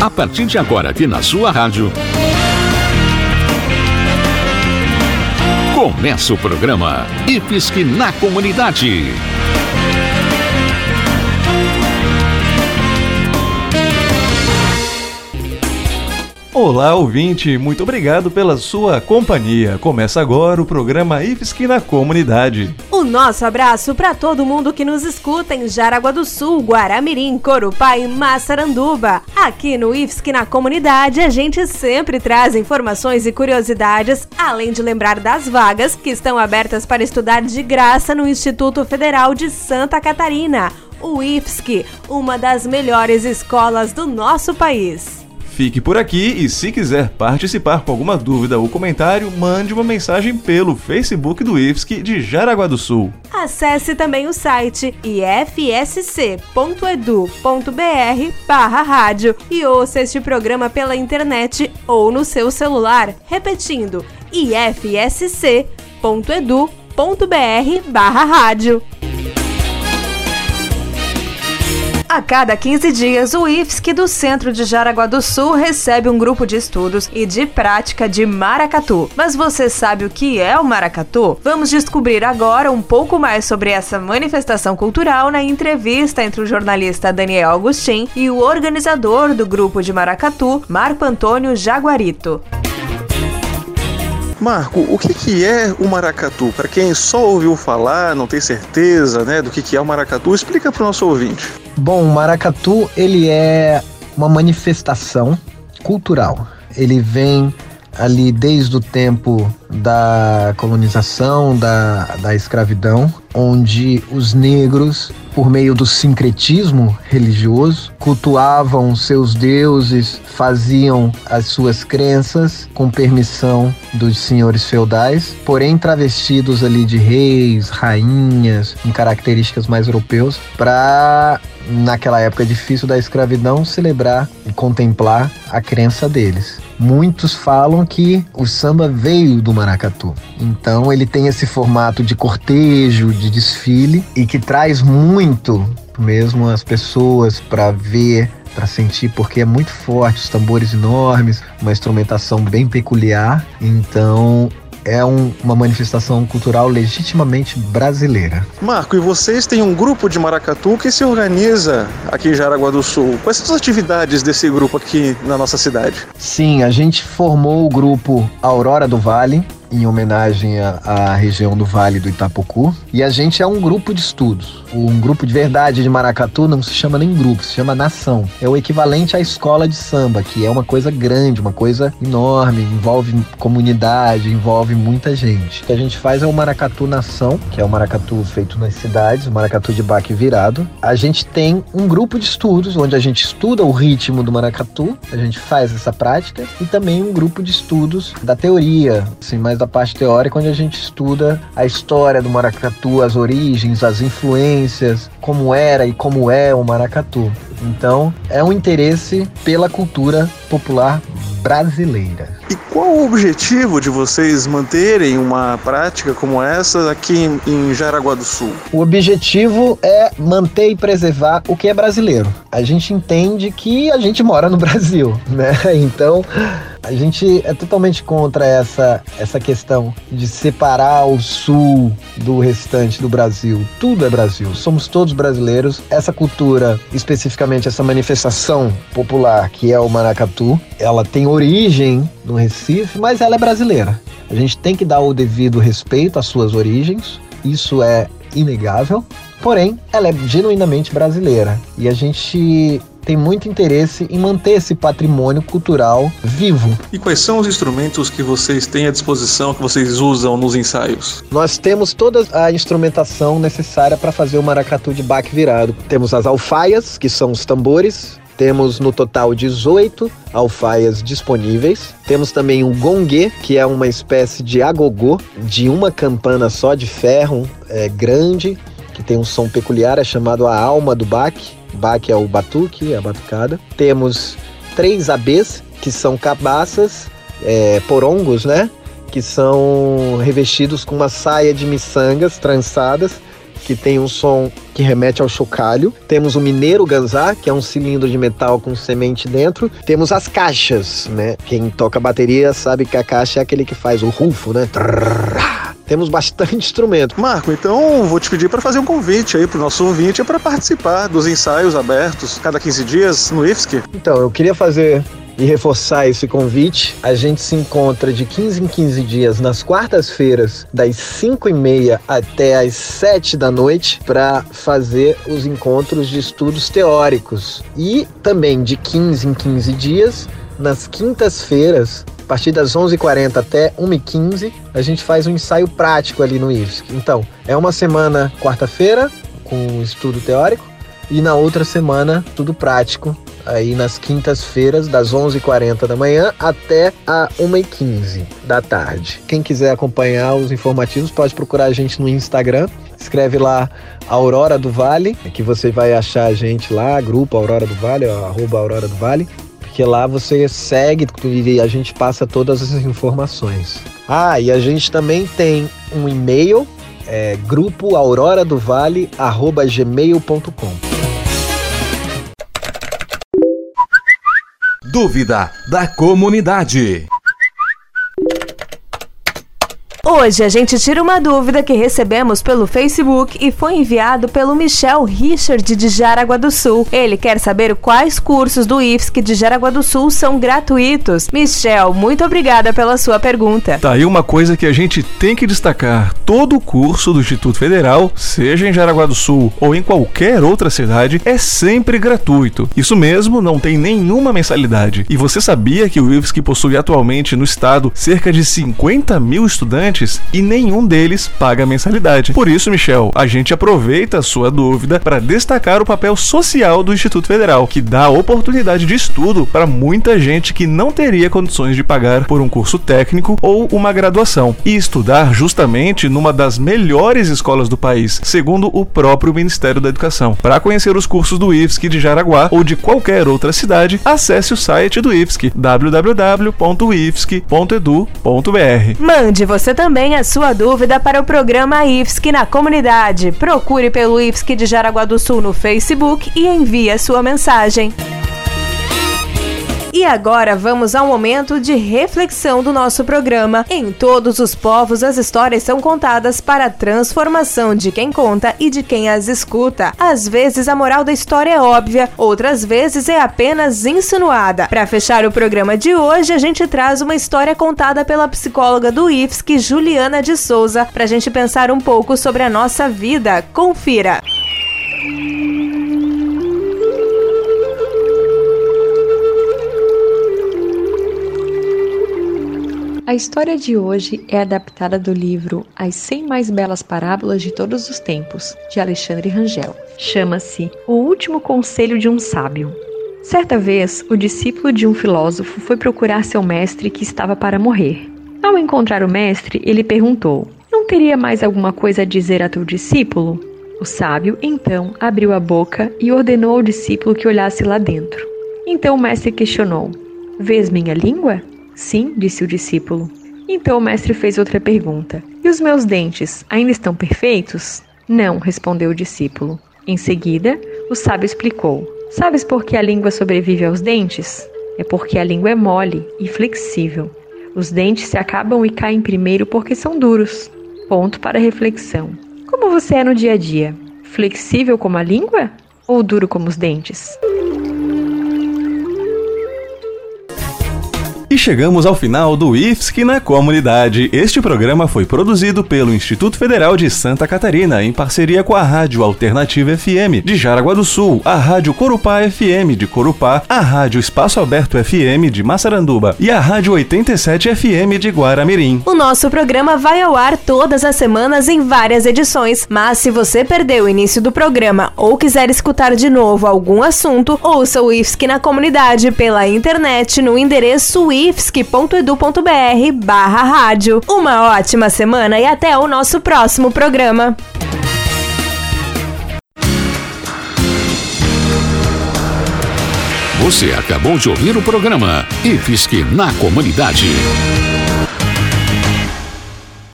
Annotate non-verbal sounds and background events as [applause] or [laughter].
A partir de agora, aqui na sua rádio. Começa o programa IFSC na Comunidade. Olá, ouvinte, muito obrigado pela sua companhia. Começa agora o programa IFSC na Comunidade. O nosso abraço para todo mundo que nos escuta em Jaraguá do Sul, Guaramirim, Corupá e Massaranduba. Aqui no IFSC na Comunidade, a gente sempre traz informações e curiosidades, além de lembrar das vagas que estão abertas para estudar de graça no Instituto Federal de Santa Catarina, o IFSC, uma das melhores escolas do nosso país. Fique por aqui e se quiser participar com alguma dúvida ou comentário, mande uma mensagem pelo Facebook do IFSC de Jaraguá do Sul. Acesse também o site ifsc.edu.br barra rádio e ouça este programa pela internet ou no seu celular, repetindo ifsc.edu.br barra rádio. A cada 15 dias, o IFSC do Centro de Jaraguá do Sul recebe um grupo de estudos e de prática de maracatu. Mas você sabe o que é o maracatu? Vamos descobrir agora um pouco mais sobre essa manifestação cultural na entrevista entre o jornalista Daniel Agostin e o organizador do grupo de maracatu, Marco Antônio Jaguarito. Marco, o que, que é o maracatu? Para quem só ouviu falar, não tem certeza né, do que, que é o maracatu, explica para o nosso ouvinte. Bom, o maracatu ele é uma manifestação cultural. Ele vem ali desde o tempo da colonização, da, da escravidão, onde os negros por meio do sincretismo religioso, cultuavam seus deuses, faziam as suas crenças com permissão dos senhores feudais, porém travestidos ali de reis, rainhas, em características mais europeus, para naquela época difícil da escravidão celebrar e contemplar a crença deles. Muitos falam que o samba veio do maracatu. Então ele tem esse formato de cortejo, de desfile e que traz muito mesmo as pessoas para ver, para sentir, porque é muito forte, os tambores enormes, uma instrumentação bem peculiar. Então é um, uma manifestação cultural legitimamente brasileira. Marco, e vocês têm um grupo de maracatu que se organiza aqui em Jaraguá do Sul. Quais são as atividades desse grupo aqui na nossa cidade? Sim, a gente formou o grupo Aurora do Vale, em homenagem à, região do Vale do Itapocu. E a gente é um grupo de estudos. Um grupo de verdade de maracatu não se chama nem grupo, se chama nação. É o equivalente à escola de samba, que é uma coisa grande, uma coisa enorme, envolve comunidade, envolve muita gente. O que a gente faz é o maracatu nação, que é o maracatu feito nas cidades, o maracatu de baque virado. A gente tem um grupo de estudos onde a gente estuda o ritmo do maracatu, a gente faz essa prática, e também um grupo de estudos da teoria, assim, mais da parte teórica, onde a gente estuda a história do maracatu, as origens, as influências, como era e como é o maracatu. Então, é um interesse pela cultura popular brasileira. E qual o objetivo de vocês manterem uma prática como essa aqui em Jaraguá do Sul? O objetivo é manter e preservar o que é brasileiro. A gente entende que a gente mora no [laughs] Brasil, né? Então, a gente é totalmente contra essa, essa questão de separar o sul do restante do Brasil. Tudo é Brasil, somos todos brasileiros. Essa cultura, especificamente essa manifestação popular que é o maracatu, ela tem origem no Recife, mas ela é brasileira. A gente tem que dar o devido respeito às suas origens, isso é inegável. Porém, ela é genuinamente brasileira e a gente tem muito interesse em manter esse patrimônio cultural vivo. E quais são os instrumentos que vocês têm à disposição, que vocês usam nos ensaios? Nós temos toda a instrumentação necessária para fazer o maracatu de baque virado. Temos as alfaias, que são os tambores, temos no total 18 alfaias disponíveis. Temos também um gongue, que é uma espécie de agogô de uma campana só de ferro é, grande, que tem um som peculiar, é chamado a alma do baque. Baque é o batuque, a batucada. Temos três abês, que são cabaças, é, porongos, né? Que são revestidos com uma saia de miçangas trançadas, que tem um som que remete ao chocalho. Temos o mineiro ganzá, que é um cilindro de metal com semente dentro. Temos as caixas, né? Quem toca bateria sabe que a caixa é aquele que faz o rufo, né? Temos bastante [laughs] instrumento. Marco, então vou te pedir para fazer um convite aí pro nosso ouvinte para participar dos ensaios abertos cada 15 dias no IFSC. Então, eu queria fazer e reforçar esse convite, a gente se encontra de 15 em 15 dias nas quartas-feiras, das 5 e meia até as 7 da noite, para fazer os encontros de estudos teóricos. E também de 15 em 15 dias, nas quintas-feiras, a partir das 11h40 até 1h15, a gente faz um ensaio prático ali no IFSC. Então, é uma semana quarta-feira, com estudo teórico, e na outra semana, tudo prático, aí nas quintas-feiras, das 11h40 da manhã até a 1h15 da tarde. Quem quiser acompanhar os informativos pode procurar a gente no Instagram. Escreve lá Aurora do Vale, que você vai achar a gente lá, grupo Aurora do Vale, arroba Aurora do Vale, porque lá você segue e a gente passa todas as informações. Ah, e a gente também tem um e-mail, é, grupo Aurora do Vale, arroba gmail.com. Dúvida da comunidade. Hoje a gente tira uma dúvida que recebemos pelo Facebook e foi enviado pelo Michel Richard de Jaraguá do Sul. Ele quer saber quais cursos do IFSC de Jaraguá do Sul são gratuitos. Michel, muito obrigada pela sua pergunta. Tá aí uma coisa que a gente tem que destacar: todo curso do Instituto Federal, seja em Jaraguá do Sul ou em qualquer outra cidade, é sempre gratuito. Isso mesmo, não tem nenhuma mensalidade. E você sabia que o IFSC possui atualmente no estado cerca de 50 mil estudantes? E nenhum deles paga mensalidade. Por isso, Michel, a gente aproveita a sua dúvida para destacar o papel social do Instituto Federal, que dá oportunidade de estudo para muita gente que não teria condições de pagar por um curso técnico ou uma graduação e estudar justamente numa das melhores escolas do país, segundo o próprio Ministério da Educação. Para conhecer os cursos do IFSC de Jaraguá ou de qualquer outra cidade, acesse o site do IFSC www.ifsc.edu.br. Mande você também também a sua dúvida para o programa IFSC na comunidade. Procure pelo IFSC de Jaraguá do Sul no Facebook e envie a sua mensagem. E agora vamos ao momento de reflexão do nosso programa. Em todos os povos, as histórias são contadas para a transformação de quem conta e de quem as escuta. Às vezes a moral da história é óbvia, outras vezes é apenas insinuada. Para fechar o programa de hoje, a gente traz uma história contada pela psicóloga do IFSC, Juliana de Souza, para a gente pensar um pouco sobre a nossa vida. Confira! A história de hoje é adaptada do livro As 100 Mais Belas Parábolas de Todos os Tempos, de Alexandre Rangel. Chama-se O Último Conselho de um Sábio. Certa vez, o discípulo de um filósofo foi procurar seu mestre que estava para morrer. Ao encontrar o mestre, ele perguntou: Não teria mais alguma coisa a dizer a teu discípulo? O sábio, então, abriu a boca e ordenou ao discípulo que olhasse lá dentro. Então o mestre questionou: Vês minha língua? Sim, disse o discípulo. Então o mestre fez outra pergunta: E os meus dentes ainda estão perfeitos? Não, respondeu o discípulo. Em seguida, o sábio explicou: Sabes por que a língua sobrevive aos dentes? É porque a língua é mole e flexível. Os dentes se acabam e caem primeiro porque são duros. Ponto para reflexão. Como você é no dia a dia? Flexível como a língua ou duro como os dentes? E chegamos ao final do IFSC na comunidade. Este programa foi produzido pelo Instituto Federal de Santa Catarina em parceria com a Rádio Alternativa FM de Jaraguá do Sul, a Rádio Corupá FM de Corupá, a Rádio Espaço Aberto FM de Massaranduba e a Rádio 87 FM de Guaramirim. O nosso programa vai ao ar todas as semanas em várias edições, mas se você perdeu o início do programa ou quiser escutar de novo algum assunto, ouça o IFSC na comunidade pela internet no endereço IFSC ifsc.edu.br barra rádio. Uma ótima semana e até o nosso próximo programa. Você acabou de ouvir o programa IFSC na Comunidade.